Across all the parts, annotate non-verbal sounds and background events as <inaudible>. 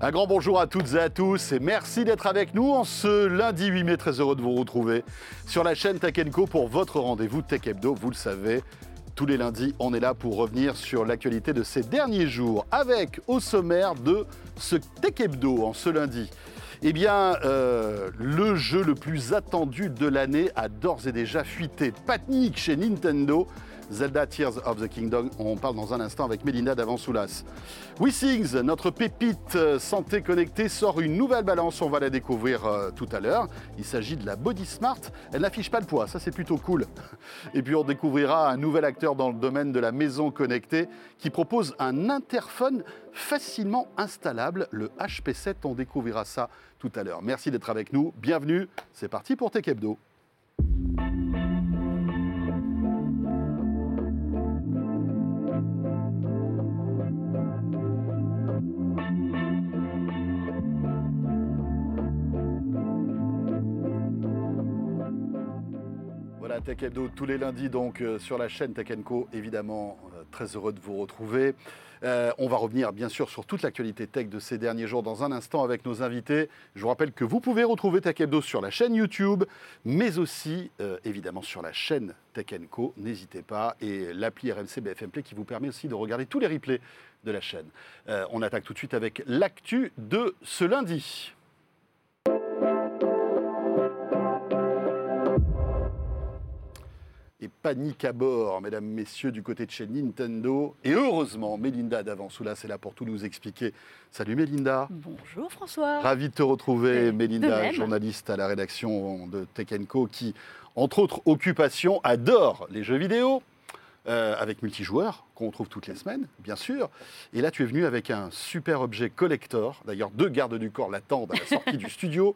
Un grand bonjour à toutes et à tous et merci d'être avec nous en ce lundi 8 mai. Très heureux de vous retrouver sur la chaîne Tech Co pour votre rendez-vous Tech Hebdo. Vous le savez, tous les lundis, on est là pour revenir sur l'actualité de ces derniers jours avec au sommaire de ce Tech Hebdo en ce lundi. Eh bien, euh, le jeu le plus attendu de l'année a d'ores et déjà fuité. Panique chez Nintendo Zelda Tears of the Kingdom. On parle dans un instant avec Melinda Davansoulas. WeSings, notre pépite euh, santé connectée, sort une nouvelle balance. On va la découvrir euh, tout à l'heure. Il s'agit de la Body Smart. Elle n'affiche pas le poids, ça c'est plutôt cool. <laughs> Et puis on découvrira un nouvel acteur dans le domaine de la maison connectée qui propose un interphone facilement installable, le HP7. On découvrira ça tout à l'heure. Merci d'être avec nous. Bienvenue. C'est parti pour Tech Hebdo. Tech Hebdo tous les lundis donc euh, sur la chaîne Tech Co. Évidemment, euh, très heureux de vous retrouver. Euh, on va revenir bien sûr sur toute l'actualité tech de ces derniers jours dans un instant avec nos invités. Je vous rappelle que vous pouvez retrouver Tech Hebdo sur la chaîne YouTube, mais aussi évidemment sur la chaîne Tech Co. N'hésitez pas et l'appli RMC BFM Play qui vous permet aussi de regarder tous les replays de la chaîne. on attaque tout de suite avec l'actu de ce lundi. Et panique à bord, mesdames, messieurs, du côté de chez Nintendo. Et heureusement, Mélinda d'Avansoula, c'est là pour tout nous expliquer. Salut Mélinda. Bonjour François. Ravi de te retrouver, Mélinda, journaliste à la rédaction de Tech Co, qui, entre autres occupations, adore les jeux vidéo. Euh, avec multijoueur, qu'on trouve toutes les semaines, bien sûr. Et là, tu es venu avec un super objet collector. D'ailleurs, deux gardes du corps l'attendent à la sortie du studio.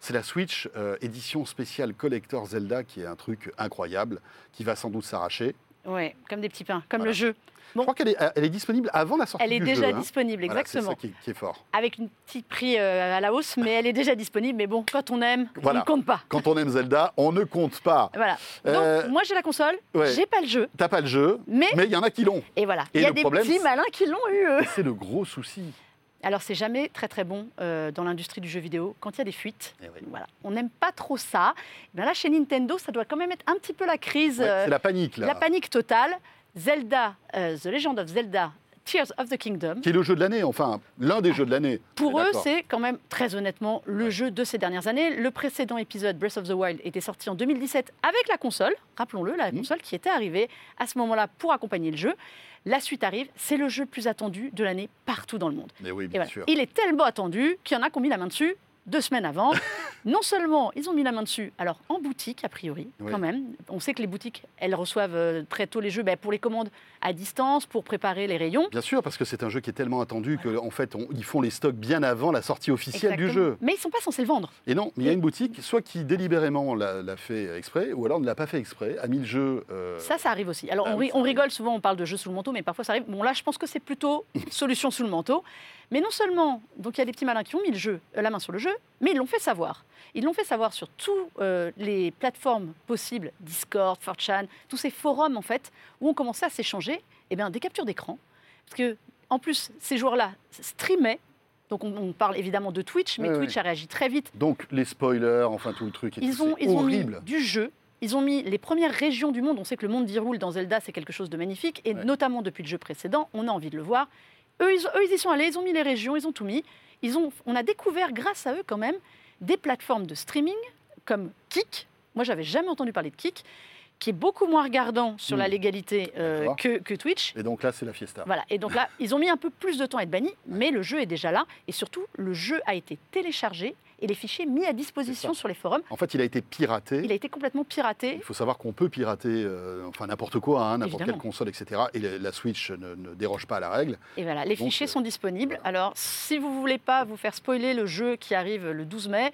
C'est la Switch euh, édition spéciale collector Zelda, qui est un truc incroyable, qui va sans doute s'arracher. Ouais, comme des petits pains, comme le jeu. Je crois qu'elle est, elle est disponible avant la sortie. Elle est déjà hein. disponible, exactement. c'est ça qui, est fort. Avec un petit prix euh, à la hausse, mais elle est déjà disponible. Mais bon, quand on aime, on ne compte pas. Quand on aime Zelda, on ne compte pas. Voilà. Euh, Donc, moi, j'ai la console, j'ai pas le jeu. T'as pas le jeu, mais il y en a qui l'ont. Et voilà. Il y a des petits malins qui l'ont eu. C'est le gros souci. Alors, c'est jamais très très bon euh, dans l'industrie du jeu vidéo quand il y a des fuites. Eh voilà. On n'aime pas trop ça. Eh là, chez Nintendo, ça doit quand même être un petit peu la crise. c'est la panique, là. La panique totale. Zelda, euh, The Legend of Zelda, Tears of the Kingdom. Qui est le jeu de l'année, enfin, l'un des jeux de l'année. Pour eux, c'est quand même, très honnêtement, le jeu de ces dernières années. Le précédent épisode, Breath of the Wild, était sorti en 2017 avec la console, rappelons-le, la mmh. console qui était arrivée à ce moment-là pour accompagner le jeu. La suite arrive, c'est le jeu le plus attendu de l'année partout dans le monde. Mais oui, bien sûr. Il est tellement attendu qu'il y en a qui ont mis la main dessus deux semaines avant. <laughs> non seulement ils ont mis la main dessus, alors en boutique a priori, quand même. On sait que les boutiques, elles reçoivent euh, très tôt les jeux ben, pour les commandes à distance, pour préparer les rayons. Bien sûr, parce que c'est un jeu qui est tellement attendu qu'en en fait, ils font les stocks bien avant la sortie officielle du jeu. Mais ils ne sont pas censés le vendre. Et non, mais il y a une boutique, soit qui délibérément l'a fait exprès, ou alors ne l'a pas fait exprès, a mis le jeu. Euh, ça, ça arrive aussi. Alors ah on, on rigole souvent, on parle de jeux sous le manteau, mais parfois ça arrive. Bon, là, je pense que c'est plutôt <laughs> solution sous le manteau. Mais non seulement, donc il y a des petits malins qui ont mis le jeu, euh, la main sur le jeu, mais ils l'ont fait savoir. Ils l'ont fait savoir sur toutes euh, les plateformes possibles, Discord, 4chan, tous ces forums en fait, où on commençait à s'échanger eh bien, des captures d'écran. Parce que, en plus, ces joueurs-là streamaient donc on, parle évidemment de Twitch, mais Twitch a réagi très vite. Donc les spoilers, enfin tout le truc, ils, ont, ils ont mis du jeu. Ils ont mis les premières régions du monde. On sait que le monde d'Hyrule dans Zelda, c'est quelque chose de magnifique. Et notamment depuis le jeu précédent, on a envie de le voir. Eux ils, y sont allés, ils ont mis les régions, ils ont tout mis. Ils ont, on a découvert, grâce à eux quand même, des plateformes de streaming comme Kik. Moi, j'avais jamais entendu parler de Kik qui est beaucoup moins regardant sur la hmm. légalité euh, que, que, Twitch. Et donc là, c'est la fiesta. Voilà. Et donc là, <laughs> ils ont mis un peu plus de temps à être bannis, mais le jeu est déjà là. Et surtout, le jeu a été téléchargé et les fichiers mis à disposition sur les forums. En fait, il a été piraté. Il a été complètement piraté. Il faut savoir qu'on peut pirater euh, enfin n'importe quoi, hein, n'importe quelle console, etc. Et la Switch ne, déroge pas à la règle. Et voilà, les fichiers euh, sont disponibles. Alors, si vous ne voulez pas vous faire spoiler le jeu qui arrive le 12 mai,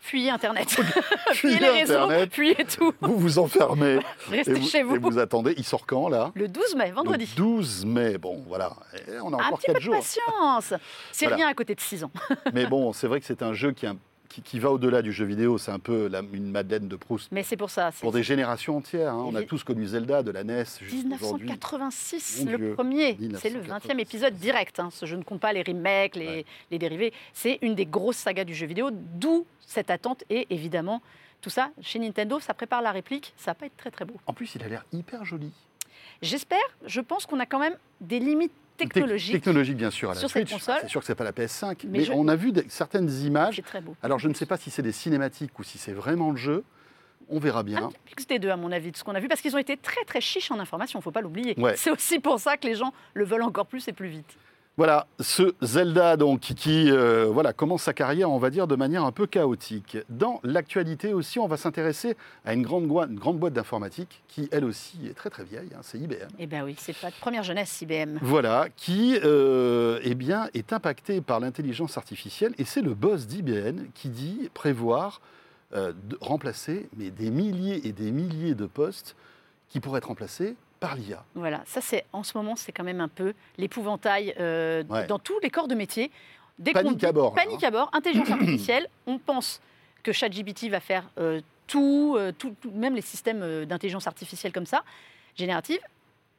fuyez Internet. <laughs> <laughs> fuyez les réseaux, fuyez tout. Vous vous enfermez. <laughs> Restez chez vous. Et vous attendez. Il sort quand, là? Le 12 mai, vendredi. Le 12 mai, bon, voilà. on a encore un petit peu De patience. C'est rien à côté de 6 ans. Mais bon, c'est vrai que c'est un jeu qui est un qui, va au-delà du jeu vidéo. C'est un peu une Madeleine de Proust. Mais c'est pour ça. Pour des générations entières. Hein. On a tous connu Zelda de la NES. 1986, le premier. C'est le 20e épisode direct. Hein. Je ne compte pas les remakes, les, les dérivés. C'est une des grosses sagas du jeu vidéo, d'où cette attente et évidemment tout ça. Chez Nintendo, ça prépare la réplique. Ça va pas être très très beau. En plus, il a l'air hyper joli. J'espère. Je pense qu'on a quand même des limites Technologique, bien sûr, à la sur Switch. console. C'est sûr que c'est pas la PS5, mais, on a vu certaines images. C'est très beau. Alors, je ne sais pas si c'est des cinématiques ou si c'est vraiment le jeu. On verra bien. Un mix des deux, à mon avis, de ce qu'on a vu, parce qu'ils ont été très très chiches en information, il ne faut pas l'oublier. C'est aussi pour ça que les gens le veulent encore plus et plus vite. Voilà, ce Zelda donc qui euh, voilà, commence sa carrière, on va dire, de manière un peu chaotique. Dans l'actualité aussi, on va s'intéresser à une grande, une grande boîte d'informatique qui, elle aussi, est très très vieille, hein, c'est IBM. Eh bien oui, c'est pas de première jeunesse, IBM. Voilà, qui euh, eh bien, est impacté par l'intelligence artificielle et c'est le boss d'IBM qui dit prévoir euh, de remplacer mais des milliers et des milliers de postes qui pourraient être remplacés par l'IA. Voilà, ça c'est en ce moment c'est quand même un peu l'épouvantail euh, dans tous les corps de métier. panique à bord. Panique à bord, intelligence artificielle. <clears throat> On pense que ChatGPT va faire euh, tout, euh, tout, même les systèmes d'intelligence artificielle comme ça, générative.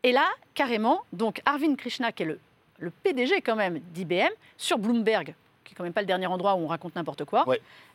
Et là, carrément, donc Arvind Krishna, qui est le, le PDG quand même d'IBM, sur Bloomberg, qui est quand même pas le dernier endroit où on raconte n'importe quoi,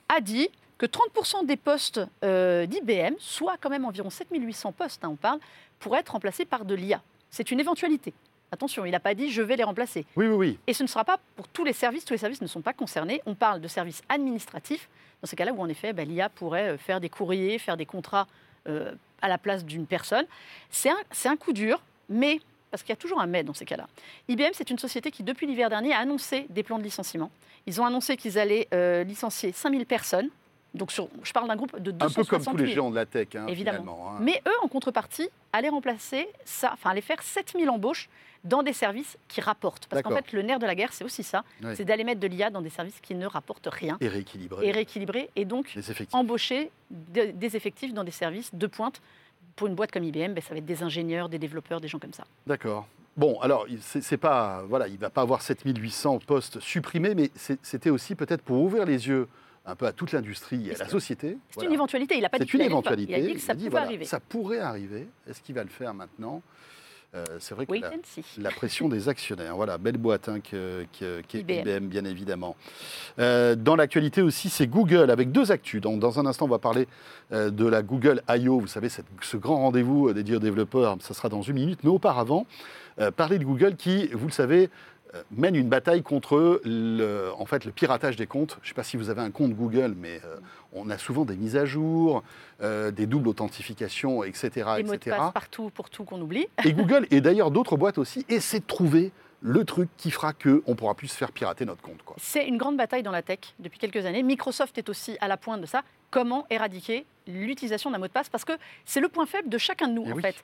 a dit que 30% des postes d'IBM, soit quand même environ 7800 postes, hein, on parle, pourraient être remplacés par de l'IA. C'est une éventualité. Attention, il n'a pas dit je vais les remplacer. Oui, oui, oui. Et ce ne sera pas pour tous les services. Tous les services ne sont pas concernés. On parle de services administratifs. Dans ces cas-là où, en effet, bah, l'IA pourrait euh, faire des courriers, faire des contrats euh, à la place d'une personne. C'est un, un coup dur, mais parce qu'il y a toujours un mais dans ces cas-là. IBM, c'est une société qui, depuis l'hiver dernier, a annoncé des plans de licenciement. Ils ont annoncé qu'ils allaient euh, licencier 5000 personnes donc je parle d'un groupe de 260 Un peu comme tous les géants de la tech, hein, évidemment. Hein. Mais eux, en contrepartie, allaient remplacer ça, enfin allaient faire 7000 embauches dans des services qui rapportent. Parce qu'en fait, le nerf de la guerre, c'est aussi ça, c'est d'aller mettre de l'IA dans des services qui ne rapportent rien. Et rééquilibrer. Et rééquilibrer, et donc embaucher des effectifs dans des services de pointe. Pour une boîte comme IBM, ben, ça va être des ingénieurs, des développeurs, des gens comme ça. D'accord. Bon, alors, c'est pas, voilà, il ne va pas avoir 7800 postes supprimés, mais c'était aussi peut-être pour ouvrir les yeux un peu à toute l'industrie et à la société. C'est une éventualité, il n'a pas dit C'est une éventualité. Il a dit que ça pouvait arriver. Ça pourrait arriver. Est-ce qu'il va le faire maintenant euh, c'est vrai que la, pression des actionnaires, voilà, belle boîte hein, qui IBM. bien évidemment. Euh, dans l'actualité aussi, c'est Google avec deux actus. Donc, dans un instant, on va parler euh, de la Google I.O., vous savez, ce grand rendez-vous dédié aux développeurs, ça sera dans une minute. Mais auparavant, parler de Google qui, vous le savez, mène une bataille contre le, en fait, le piratage des comptes. Je ne sais pas si vous avez un compte Google, mais euh, on a souvent des mises à jour, euh, des doubles authentifications, etc. Des mots de passe partout pour tout qu'on oublie. Et Google, et d'ailleurs d'autres boîtes aussi, essaient de trouver le truc qui fera qu'on ne pourra plus se faire pirater notre compte. C'est une grande bataille dans la tech depuis quelques années. Microsoft est aussi à la pointe de ça. Comment éradiquer l'utilisation d'un mot de passe? Parce que c'est le point faible de chacun de nous, eh en fait.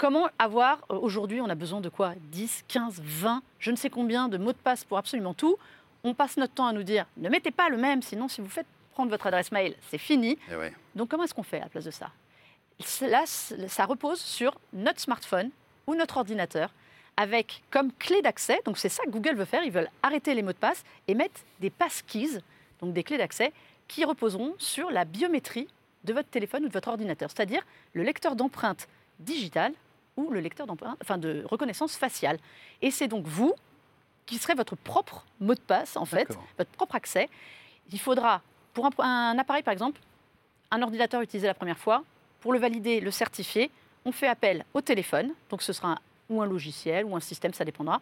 Comment avoir, euh, aujourd'hui, on a besoin de quoi? 10, 15, 20, je ne sais combien de mots de passe pour absolument tout. On passe notre temps à nous dire, ne mettez pas le même, sinon si vous faites prendre votre adresse mail, c'est fini. Eh Donc comment est-ce qu'on fait à la place de ça? Là, ça repose sur notre smartphone ou notre ordinateur avec comme clé d'accès, donc c'est ça que Google veut faire, ils veulent arrêter les mots de passe et mettre des passkeys, donc des clés d'accès, qui reposeront sur la biométrie de votre téléphone ou de votre ordinateur, c'est-à-dire le lecteur d'empreintes digitales ou le lecteur enfin de reconnaissance faciale. Et c'est donc vous qui serez votre propre mot de passe, en fait, votre propre accès. Il faudra, pour un, appareil par exemple, un ordinateur utilisé la première fois, pour le valider, le certifier, on fait appel au téléphone, donc ce sera un, ou un logiciel ou un système, ça dépendra.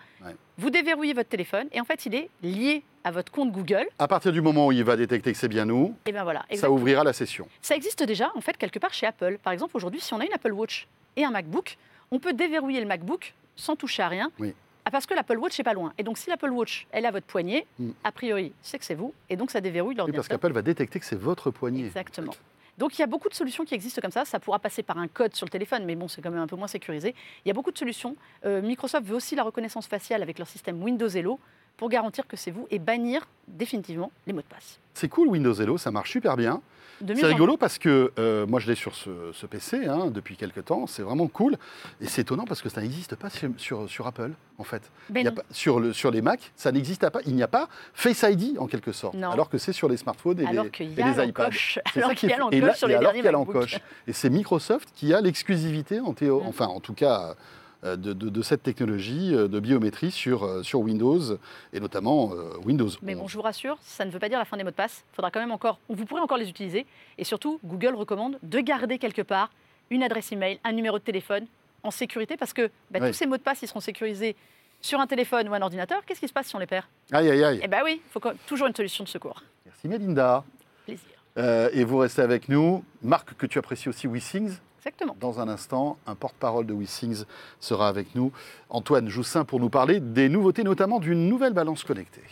Vous déverrouillez votre téléphone et en fait il est lié à votre compte Google. À partir du moment où il va détecter que c'est bien nous, et eh ben voilà, ça ouvrira la session. Ça existe déjà en fait quelque part chez Apple. Par exemple aujourd'hui si on a une Apple Watch et un MacBook, on peut déverrouiller le MacBook sans toucher à rien. Ah, parce que l'Apple Watch n'est pas loin. Et donc, si l'Apple Watch, elle a votre poignet, mm. a priori, c'est que c'est vous. Et donc, ça déverrouille l'ordinateur. Oui, parce qu'Apple va détecter que c'est votre poignet. Exactement. Donc il y a beaucoup de solutions qui existent comme ça. Ça pourra passer par un code sur le téléphone, mais bon, c'est quand même un peu moins sécurisé. Il y a beaucoup de solutions. Euh, Microsoft veut aussi la reconnaissance faciale avec leur système Windows Hello. pour garantir que c'est vous et bannir définitivement les mots de passe. C'est cool Windows Hello, ça marche super bien. C'est rigolo parce que euh, moi je l'ai sur ce, PC hein, depuis quelques temps, c'est vraiment cool. Et c'est étonnant parce que ça n'existe pas sur, sur, Apple en fait. Ben sur, le, sur les Mac, ça n'existe pas. Il n'y a pas Face ID en quelque sorte. Alors que c'est sur les smartphones et les, et les iPads. Alors qu'il y a l'encoche sur les alors y Et c'est Microsoft qui a l'exclusivité, en théo... Mm. enfin en tout cas euh, de, cette technologie euh, de biométrie sur, euh, sur Windows, et notamment Windows Mais bon, je vous rassure, ça ne veut pas dire la fin des mots de passe. faudra quand même encore, vous pourrez encore les utiliser. Et surtout, Google recommande de garder quelque part une adresse email, un numéro de téléphone en sécurité, parce que bah, tous ces mots de passe, ils seront sécurisés sur un téléphone ou un ordinateur. Qu'est-ce qui se passe si on les perd? Aïe, aïe, aïe. Eh bien oui, il faut toujours une solution de secours. Merci Melinda. Plaisir. et vous restez avec nous. Marc, que tu apprécies aussi WeSings Dans un instant, un porte-parole de WeSings sera avec nous, Antoine Joussin, pour nous parler des nouveautés, notamment d'une nouvelle balance connectée.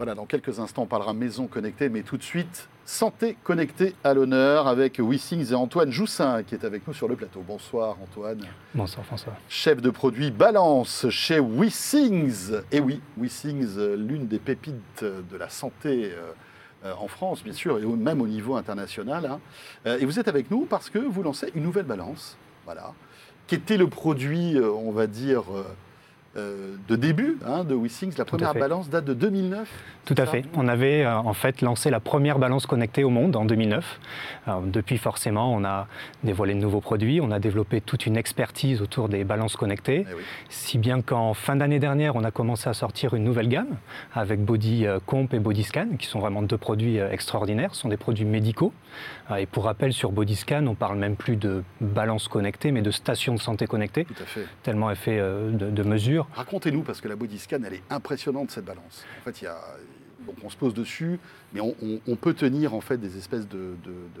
Voilà, dans quelques instants, on parlera maison connectée, mais tout de suite, santé connectée à l'honneur avec WeSings et Antoine Joussin qui est avec nous sur le plateau. Bonsoir Antoine. Bonsoir François. Chef de produit Balance chez WeSings. Et oui, WeSings, l'une des pépites de la santé euh, en France, bien sûr, et même au niveau international. Hein. Euh, et vous êtes avec nous parce que vous lancez une nouvelle balance, voilà, qui était le produit, euh, on va dire, euh, de début hein, de WeSings. La première balance date de 2009. Tout à fait. On avait euh, en fait lancé la première balance connectée au monde en 2009. depuis, forcément, on a dévoilé de nouveaux produits, on a développé toute une expertise autour des balances connectées, eh si bien qu'en fin d'année dernière, on a commencé à sortir une nouvelle gamme avec Body euh, Comp et Body Scan, qui sont vraiment deux produits extraordinaires. Ce sont des produits médicaux. Et pour rappel, sur Body Scan, on parle même plus de balance connectée, mais de station de santé connectée. Tout à fait. Tellement elle fait de, de mesures Racontez-nous, parce que la body scan, elle est impressionnante, cette balance. En fait, il y a, on se pose dessus, mais on, peut tenir en fait des espèces de,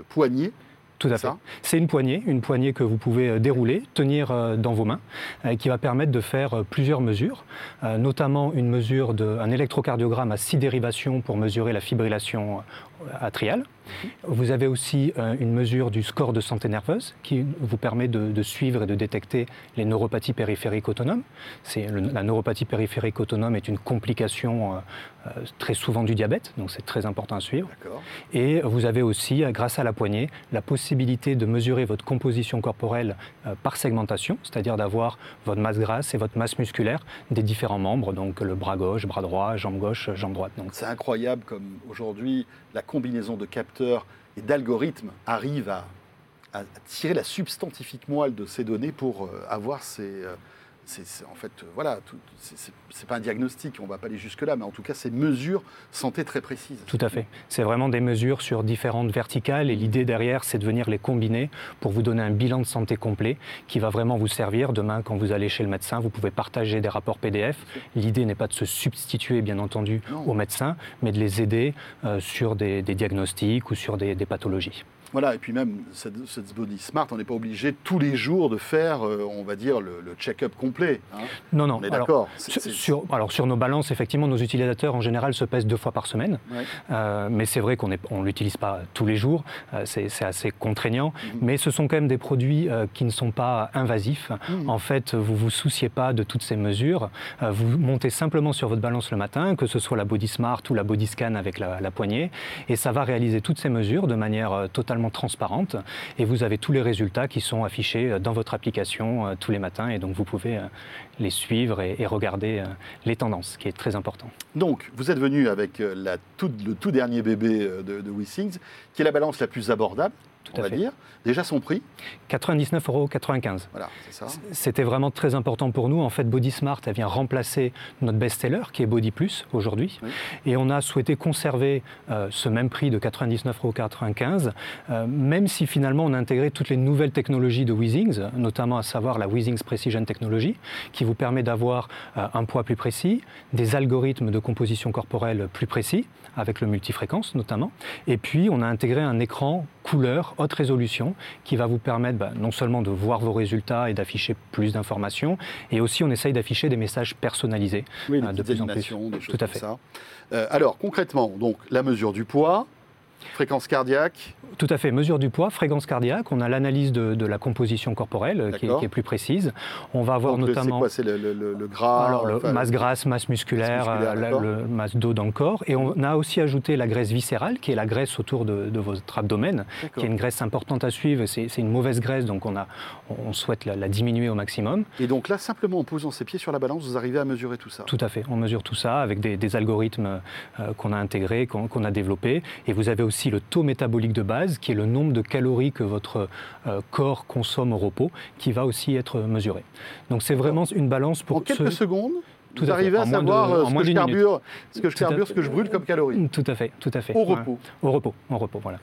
poignées. Tout à fait. C'est une poignée, une poignée que vous pouvez euh, dérouler, tenir euh, dans vos mains, euh, qui va permettre de faire plusieurs mesures, notamment une mesure d'un électrocardiogramme à six dérivations pour mesurer la fibrillation atriale. Vous avez aussi euh, une mesure du score de santé nerveuse qui vous permet de, suivre et de détecter les neuropathies périphériques autonomes. la neuropathie périphérique autonome est une complication euh, euh, très souvent du diabète, donc c'est très important à suivre. Et vous avez aussi, grâce à la poignée, la possibilité de mesurer votre composition corporelle par segmentation, c'est-à-dire d'avoir votre masse grasse et votre masse musculaire des différents membres, donc le bras gauche, bras droit, jambe gauche, jambe droite. C'est incroyable comme aujourd'hui la combinaison de capteurs et d'algorithmes arrive à, tirer la substantifique moelle de ces données pour euh, avoir ces, euh, c'est en fait, euh, voilà, c'est pas un diagnostic, on va pas aller jusque-là, mais en tout cas, ces mesures santé très précises. Tout à fait. C'est vraiment des mesures sur différentes verticales et l'idée derrière, c'est de venir les combiner pour vous donner un bilan de santé complet qui va vraiment vous servir. Demain, quand vous allez chez le médecin, vous pouvez partager des rapports PDF. L'idée n'est pas de se substituer, bien entendu, aux médecins, mais de les aider euh, sur des, diagnostics ou sur des pathologies. Voilà, et puis même cette, Body Smart, on n'est pas obligé tous les jours de faire, euh, on va dire, le, check-up complet. Hein. Non, non. On est d'accord. Sur, alors sur nos balances, effectivement, nos utilisateurs en général se pèsent deux fois par semaine. Euh, mais c'est vrai qu'on ne on l'utilise pas tous les jours. Euh, c'est assez contraignant. Mhm. Mais ce sont quand même des produits qui ne sont pas invasifs. Mhm. En fait, vous ne vous souciez pas de toutes ces mesures. vous montez simplement sur votre balance le matin, que ce soit la Body Smart ou la Body Scan avec la, la poignée, et ça va réaliser toutes ces mesures de manière totalement transparente. Et vous avez tous les résultats qui sont affichés euh, dans votre application euh, tous les matins. Et donc vous pouvez euh, les suivre et, regarder les tendances, ce qui est très important. Donc, vous êtes venu avec le tout dernier bébé de, de WeSings, qui est la balance la plus abordable, on va dire. Déjà son prix 99,95 euros. Voilà, c'est ça. C'était vraiment très important pour nous. En fait, Body Smart, elle vient remplacer notre best-seller, qui est Body Plus aujourd'hui. Et on a souhaité conserver euh, ce même prix de 99,95 euros, euh, même si finalement on a intégré toutes les nouvelles technologies de Weezings, notamment à savoir la Weezings Precision Technology, qui vous permet d'avoir euh, un poids plus précis, des algorithmes de composition corporelle plus précis, avec le multifréquence notamment. Et puis, on a intégré un écran couleur haute résolution qui va vous permettre bah, non seulement de voir vos résultats et d'afficher plus d'informations, et aussi on essaye d'afficher des messages personnalisés oui, euh, de plus en plus. Des choses Tout à fait. Ça. Euh, alors concrètement, donc la mesure du poids, Fréquence cardiaque tout à fait, mesure du poids, fréquence cardiaque, on a l'analyse de, la composition corporelle qui est, plus précise. On va avoir notamment. C'est quoi C'est le, gras Alors, le masse grasse, masse musculaire, masse, le, masse d'eau dans le corps. Et on a aussi ajouté la graisse viscérale, qui est la graisse autour de, votre abdomen, qui est une graisse importante à suivre. C'est une mauvaise graisse, donc on, a, on souhaite la, diminuer au maximum. Et donc là, simplement en posant ses pieds sur la balance, vous arrivez à mesurer tout ça Tout à fait, on mesure tout ça avec des, algorithmes euh, qu'on a intégrés, qu'on a développés. Et vous avez aussi le taux métabolique de base, qui est le nombre de calories que votre euh, corps consomme au repos, qui va aussi être mesuré. Donc c'est vraiment une balance pour... En quelques secondes tout vous arrivez à, savoir euh, ce, que je carbure, ce que je carbure, ce que je brûle comme calories. Tout à fait, tout à fait. Au repos. Au repos, au repos, voilà.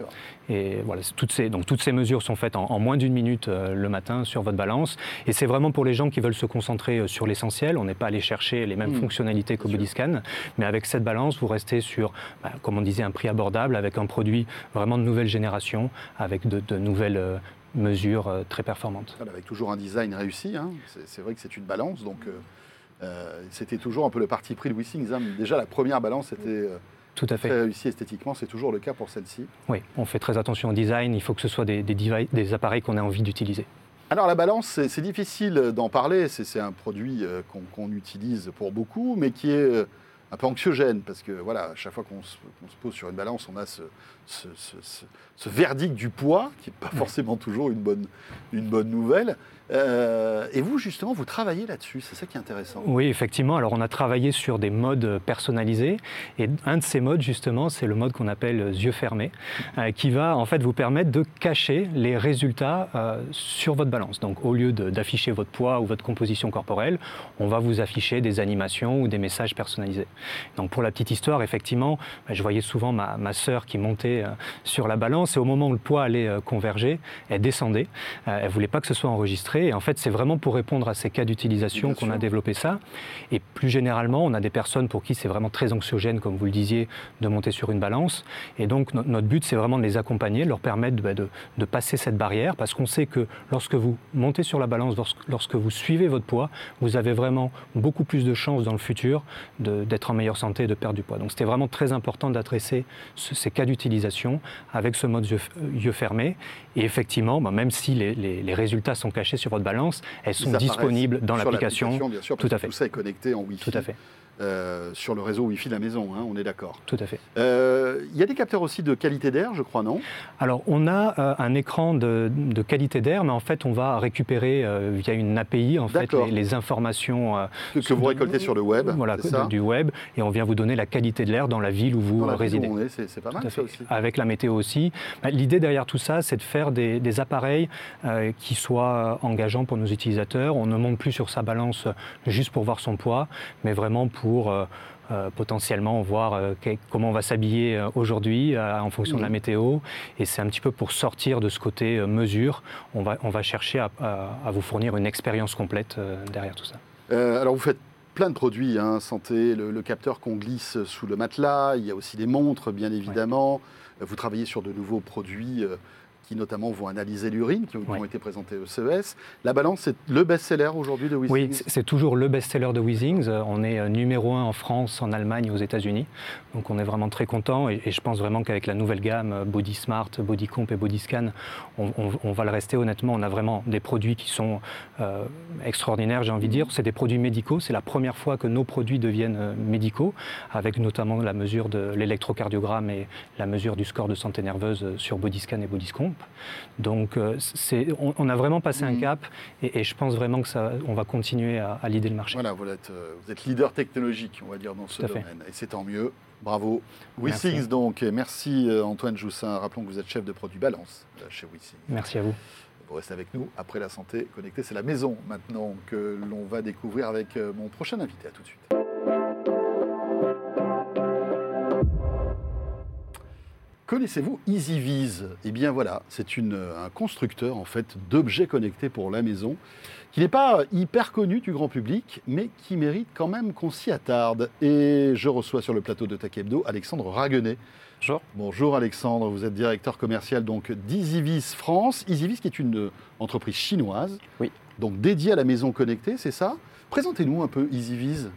Et voilà, toutes ces, donc toutes ces mesures sont faites en, moins d'une minute euh, le matin sur votre balance. Et c'est vraiment pour les gens qui veulent se concentrer euh, sur l'essentiel. On n'est pas allé chercher les mêmes hmm. fonctionnalités qu'au Bodyscan, mais avec cette balance, vous restez sur, bah, comme on disait, un prix abordable avec un produit vraiment de nouvelle génération, avec de, nouvelles mesures très performantes. avec toujours un design réussi. Hein. C'est vrai que c'est une balance, donc. Euh, c'était toujours un peu le parti pris de Wissings. Hein. Déjà, la première balance était euh, Tout à fait. très réussie esthétiquement. C'est toujours le cas pour celle-ci. Oui, on fait très attention au design. Il faut que ce soit des, des, appareils qu'on a envie d'utiliser. Alors la balance, c'est difficile d'en parler. C'est un produit euh, qu'on utilise pour beaucoup, mais qui est un peu anxiogène parce que voilà, à chaque fois qu'on se, pose sur une balance, on a ce, ce, verdict du poids qui n'est pas forcément toujours une bonne, une bonne nouvelle. Euh, et vous, justement, vous travaillez là-dessus, c'est ça qui est intéressant. Oui, effectivement. Alors, on a travaillé sur des modes personnalisés. Et un de ces modes, justement, c'est le mode qu'on appelle yeux fermés, euh, qui va en fait vous permettre de cacher les résultats euh, sur votre balance. Donc, au lieu d'afficher votre poids ou votre composition corporelle, on va vous afficher des animations ou des messages personnalisés. Donc, pour la petite histoire, effectivement, je voyais souvent ma, ma sœur qui montait sur la balance et au moment où le poids allait converger, elle descendait. elle voulait pas que ce soit enregistré et en fait, c'est vraiment pour répondre à ces cas d'utilisation qu'on a développé ça. Et plus généralement, on a des personnes pour qui c'est vraiment très anxiogène, comme vous le disiez, de monter sur une balance. Et donc, notre but, c'est vraiment de les accompagner, de leur permettre bah, de, passer cette barrière, parce qu'on sait que lorsque vous montez sur la balance, lorsque, vous suivez votre poids, vous avez vraiment beaucoup plus de chances dans le futur d'être en meilleure santé et de perdre du poids. Donc, c'était vraiment très important d'adresser ces cas d'utilisation avec ce mode yeux, fermés. Et effectivement, bah, même si les, les résultats sont cachés sur votre balance, elles sont disponibles dans l'application. Tout à fait. Tout ça est connecté en Wi-Fi. Tout à fait. Euh, sur le réseau Wi-Fi de la maison, hein, on est d'accord. Tout à fait. Euh, il y a des capteurs aussi de qualité d'air, je crois, non? Alors, on a euh, un écran de, qualité d'air, mais en fait, on va récupérer via une API en fait, les, informations que, vous récoltez sur le web. Voilà, du web, et on vient vous donner la qualité de l'air dans la ville où vous résidez. C'est pas mal ça aussi. Avec la météo aussi. Bah, l'idée derrière tout ça, c'est de faire des, des appareils qui soient engageants pour nos utilisateurs. On ne monte plus sur sa balance juste pour voir son poids, mais vraiment pour pour euh, euh, potentiellement voir euh, comment on va s'habiller aujourd'hui en fonction de la météo. Et c'est un petit peu pour sortir de ce côté mesure. On va, on va chercher à, vous fournir une expérience complète derrière tout ça. alors vous faites plein de produits, hein, santé, le, capteur qu'on glisse sous le matelas, il y a aussi des montres bien évidemment. Vous travaillez sur de nouveaux produits qui notamment vont analyser l'urine, qui, ont été présentés au CES. La balance, c'est le best-seller aujourd'hui de Weezings Oui, c'est toujours le best-seller de Weezings. On est euh, numéro un en France, en Allemagne aux États-Unis. Donc on est vraiment très content et, je pense vraiment qu'avec la nouvelle gamme euh, Body Smart, Body Comp et Body Scan, on, va le rester honnêtement. On a vraiment des produits qui sont euh, extraordinaires, j'ai envie de dire. C'est des produits médicaux. C'est la première fois que nos produits deviennent médicaux, avec notamment la mesure de l'électrocardiogramme et la mesure du score de santé nerveuse sur Body Scan et Body Comp. Donc euh, on, a vraiment passé un mm. cap et, je pense vraiment que ça, on va continuer à, à leader le marché. Voilà, vous êtes, euh, vous êtes, leader technologique, on va dire, dans ce domaine. Et c'est tant mieux. Bravo. WeSix, donc. Merci euh, Antoine Joussin. Rappelons que vous êtes chef de produit Balance chez WeSix. Merci à vous. Vous restez avec nous. Après la santé connectée, c'est la maison maintenant que l'on va découvrir avec mon prochain invité. À tout de suite. Connaissez-vous EasyViz Eh bien voilà, c'est un constructeur en fait d'objets connectés pour la maison qui n'est pas hyper connu du grand public, mais qui mérite quand même qu'on s'y attarde. Et je reçois sur le plateau de Takebdo Alexandre Raguenet. Bonjour. Bonjour Alexandre, vous êtes directeur commercial donc d'EasyViz France. EasyViz qui est une entreprise chinoise, oui. donc dédiée à la maison connectée, c'est ça? Présentez-nous un peu EasyViz.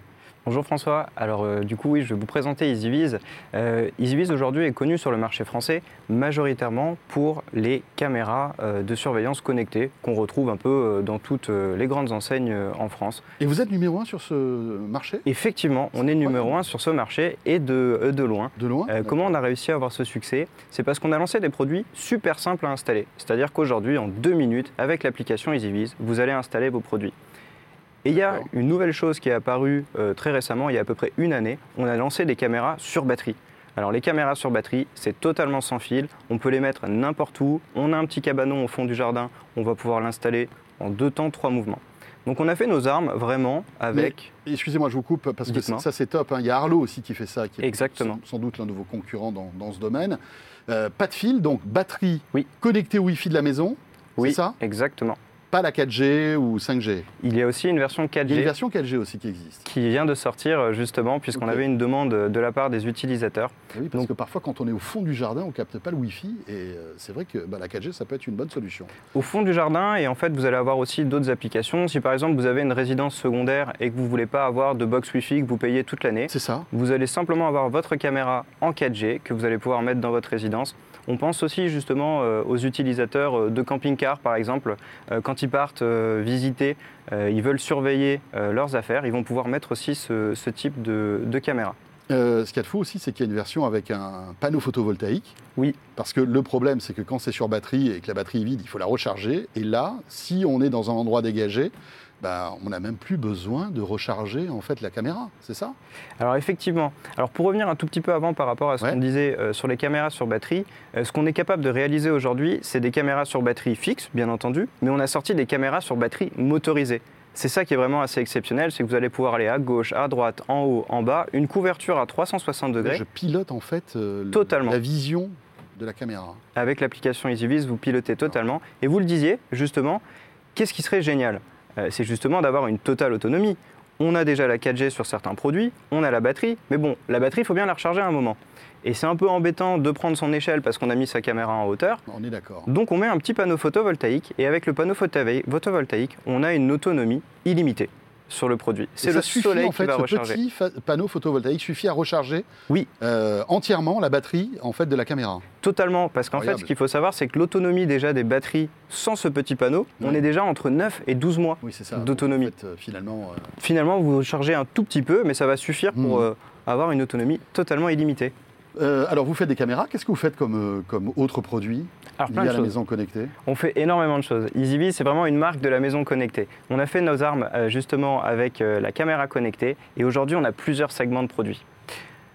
Bonjour François. Alors euh, du coup oui, je vais vous présenter EasyViz. Euh, EasyViz aujourd'hui est connu sur le marché français majoritairement pour les caméras euh, de surveillance connectées qu'on retrouve un peu dans toutes les grandes enseignes en France. Et vous êtes numéro un sur ce marché? Effectivement, on est numéro un sur ce marché et de, de loin. De loin Comment on a réussi à avoir ce succès? C'est parce qu'on a lancé des produits super simples à installer. C'est-à-dire qu'aujourd'hui, en deux minutes, avec l'application EasyViz, vous allez installer vos produits. Et il y a une nouvelle chose qui est apparue euh, très récemment, il y a à peu près une année, on a lancé des caméras sur batterie. Alors les caméras sur batterie, c'est totalement sans fil, on peut les mettre n'importe où, on a un petit cabanon au fond du jardin, on va pouvoir l'installer en deux temps, trois mouvements. Donc on a fait nos armes vraiment avec... Excusez-moi, je vous coupe parce que ça c'est top. Hein. Il y a Arlo aussi qui fait ça, qui est Exactement. Sans, doute l'un de vos concurrents dans, ce domaine. Euh, pas de fil, donc batterie oui. connectée au Wi-Fi de la maison. Oui, c'est ça? exactement pas la 4G ou 5G. Il y a aussi une version 4G. Il y a une version 4G aussi qui existe. Qui vient de sortir euh, justement puisqu'on avait une demande de la part des utilisateurs. Ah oui, parce que parfois quand on est au fond du jardin, on ne capte pas le Wi-Fi et euh, c'est vrai que bah, la 4G ça peut être une bonne solution. Au fond du jardin et en fait vous allez avoir aussi d'autres applications. Si par exemple vous avez une résidence secondaire et que vous ne voulez pas avoir de box Wi-Fi que vous payez toute l'année, c'est ça. Vous allez simplement avoir votre caméra en 4G que vous allez pouvoir mettre dans votre résidence. On pense aussi justement euh, aux utilisateurs de camping-car par exemple quand ils partent visiter, euh, ils veulent surveiller euh, leurs affaires, ils vont pouvoir mettre aussi ce, type de, caméra. Euh, ce qu'il y a de fou aussi, c'est qu'il y a une version avec un panneau photovoltaïque. Oui. Parce que le problème, c'est que quand c'est sur batterie et que la batterie est vide, il faut la recharger. Et là, si on est dans un endroit dégagé, bah, on n'a même plus besoin de recharger en fait la caméra, c'est ça? Alors effectivement. Alors pour revenir un tout petit peu avant par rapport à ce qu'on disait euh, sur les caméras sur batterie, euh, ce qu'on est capable de réaliser aujourd'hui, c'est des caméras sur batterie fixe, bien entendu, mais on a sorti des caméras sur batterie motorisée. C'est ça qui est vraiment assez exceptionnel, c'est que vous allez pouvoir aller à gauche, à droite, en haut, en bas, une couverture à 360 degrés. Je pilote en fait euh, totalement. la vision de la caméra. Avec l'application EasyViz, vous pilotez totalement. Et vous le disiez, justement, qu'est-ce qui serait génial? C'est justement d'avoir une totale autonomie. On a déjà la 4G sur certains produits, on a la batterie, mais bon, la batterie, il faut bien la recharger à un moment. Et c'est un peu embêtant de prendre son échelle parce qu'on a mis sa caméra en hauteur. On est d'accord. Donc on met un petit panneau photovoltaïque et avec le panneau photovoltaïque, on a une autonomie illimitée sur le produit. C'est le soleil en fait, qui va ce Petit panneau photovoltaïque suffit à recharger oui. Euh, entièrement la batterie en fait de la caméra. Totalement, parce qu'en fait, ce qu'il faut savoir, c'est que l'autonomie déjà des batteries sans ce petit panneau, on est déjà entre 9 et 12 mois d'autonomie. En fait, euh, finalement, euh, finalement, vous rechargez un tout petit peu, mais ça va suffire pour hmm. avoir une autonomie totalement illimitée. Euh, alors, vous faites des caméras. Qu'est-ce que vous faites comme, euh, comme autre produit alors, à la maison connectée? On fait énormément de choses. EasyBee, c'est vraiment une marque de la maison connectée. On a fait nos armes euh, justement avec la caméra connectée et aujourd'hui, on a plusieurs segments de produits.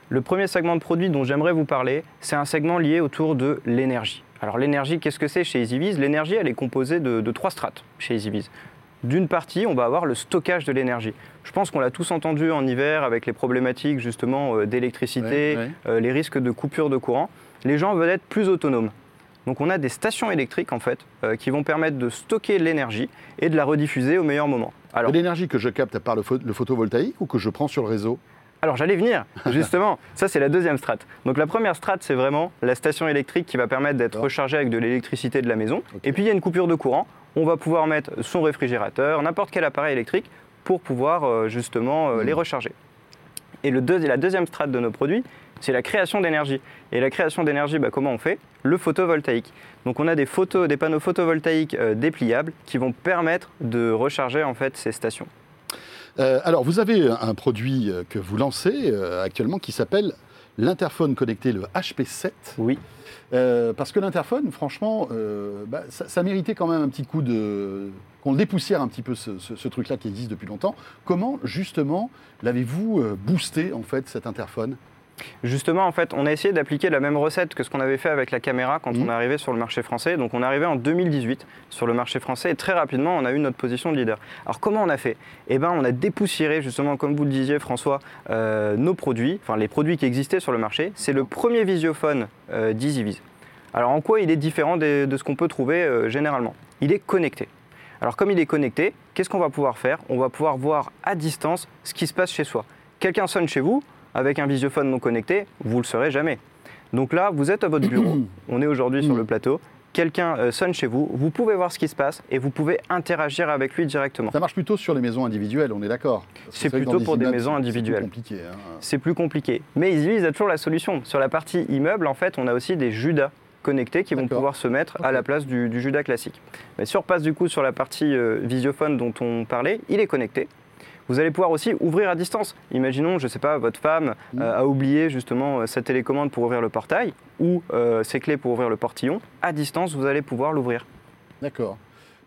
Le premier segment de produit dont j'aimerais vous parler, c'est un segment lié autour de l'énergie. Alors l'énergie, qu'est-ce que c'est chez EasyViz L'énergie, elle est composée de, de trois strates chez EasyViz. D'une partie, on va avoir le stockage de l'énergie. Je pense qu'on l'a tous entendu en hiver avec les problématiques justement euh, d'électricité, euh, les risques de coupure de courant. Les gens veulent être plus autonomes. Donc on a des stations électriques en fait euh, qui vont permettre de stocker l'énergie et de la rediffuser au meilleur moment. Alors l'énergie que je capte par le, photovoltaïque ou que je prends sur le réseau? Alors j'allais venir, <laughs> justement, ça c'est la deuxième strate. Donc la première strate c'est vraiment la station électrique qui va permettre d'être rechargée avec de l'électricité de la maison. Et puis il y a une coupure de courant, on va pouvoir mettre son réfrigérateur, n'importe quel appareil électrique pour pouvoir euh, justement euh, les mmh. recharger. Et le la deuxième strate de nos produits, c'est la création d'énergie. Et la création d'énergie, bah, comment on fait? Le photovoltaïque. Donc on a des, photos, des panneaux photovoltaïques euh, dépliables qui vont permettre de recharger en fait ces stations. alors vous avez un produit que vous lancez actuellement qui s'appelle l'interphone connecté, le HP7. Oui. Euh, parce que l'interphone, franchement, euh, bah, ça, méritait quand même un petit coup de. qu'on le dépoussière un petit peu ce, truc-là qui existe depuis longtemps. Comment, justement, l'avez-vous euh, boosté, en fait, cet interphone? Justement, en fait, on a essayé d'appliquer la même recette que ce qu'on avait fait avec la caméra quand on mmh. est arrivé sur le marché français. Donc, on est arrivé en 2018 sur le marché français et très rapidement, on a eu notre position de leader. Alors, comment on a fait? Eh bien, on a dépoussiéré, justement, comme vous le disiez, François, nos produits, enfin les produits qui existaient sur le marché. C'est le premier visiophone euh. Alors en quoi il est différent de, ce qu'on peut trouver euh, généralement? Il est connecté. Alors comme il est connecté, qu'est-ce qu'on va pouvoir faire? On va pouvoir voir à distance ce qui se passe chez soi. Quelqu'un sonne chez vous, avec un visiophone non connecté, vous ne le saurez jamais. Donc là, vous êtes à votre bureau, <coughs> on est aujourd'hui sur le plateau, quelqu'un euh, sonne chez vous, vous pouvez voir ce qui se passe et vous pouvez interagir avec lui directement. Ça marche plutôt sur les maisons individuelles, on est d'accord C'est plutôt pour des maisons individuelles. C'est plus compliqué. Hein. C'est plus compliqué. Mais EasyVis a toujours la solution. Sur la partie immeuble, en fait, on a aussi des Judas connectés qui vont pouvoir se mettre à la place du, du Judas classique. Mais si on repasse du coup sur la partie euh, visiophone dont on parlait, il est connecté. Vous allez pouvoir aussi ouvrir à distance. Imaginons, je ne sais pas, votre femme euh, a oublié justement euh, sa télécommande pour ouvrir le portail ou euh, ses clés pour ouvrir le portillon. À distance, vous allez pouvoir l'ouvrir. D'accord.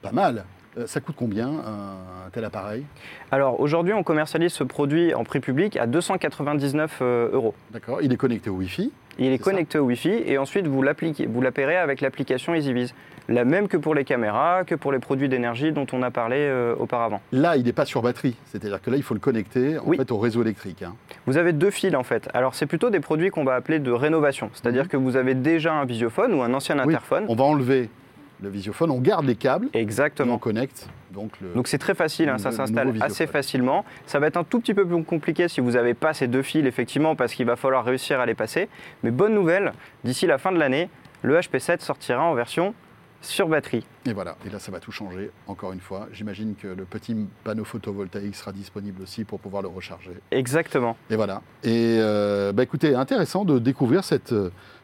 Pas mal. Ça coûte combien un tel appareil? Alors aujourd'hui, on commercialise ce produit en prix public à 299 euros. D'accord. Il est connecté au Wi-Fi? Il est, connecté au Wi-Fi et ensuite vous l'appayerez avec l'application EasyVis la même que pour les caméras, que pour les produits d'énergie dont on a parlé euh, auparavant. Là, il n'est pas sur batterie, c'est-à-dire que là, il faut le connecter en fait, au réseau électrique. Hein. Vous avez deux fils en fait. Alors, c'est plutôt des produits qu'on va appeler de rénovation, c'est-à-dire mhm. que vous avez déjà un visiophone ou un ancien interphone. On va enlever le visiophone, on garde les câbles Exactement. et on connecte. Donc, donc c'est très facile, hein, ça s'installe assez facilement. Ça va être un tout petit peu plus compliqué si vous n'avez pas ces deux fils, effectivement, parce qu'il va falloir réussir à les passer. Mais bonne nouvelle, d'ici la fin de l'année, le HP7 sortira en version sur batterie. Et voilà, et là ça va tout changer, encore une fois. J'imagine que le petit panneau photovoltaïque sera disponible aussi pour pouvoir le recharger. Exactement. Et voilà. Et euh, bah écoutez, intéressant de découvrir cette,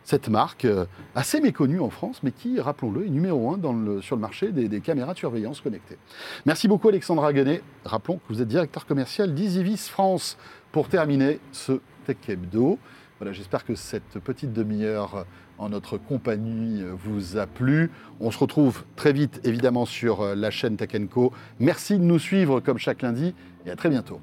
cette marque euh, assez méconnue en France, mais qui, rappelons-le, est numéro un dans le, sur le marché des, caméras de surveillance connectées. Merci beaucoup Alexandra Guenet. Rappelons que vous êtes directeur commercial d'Easyvis France. Pour terminer ce Tech Hebdo, voilà, j'espère que cette petite demi-heure en notre compagnie vous a plu. On se retrouve très vite évidemment sur la chaîne Tech. Merci de nous suivre comme chaque lundi et à très bientôt.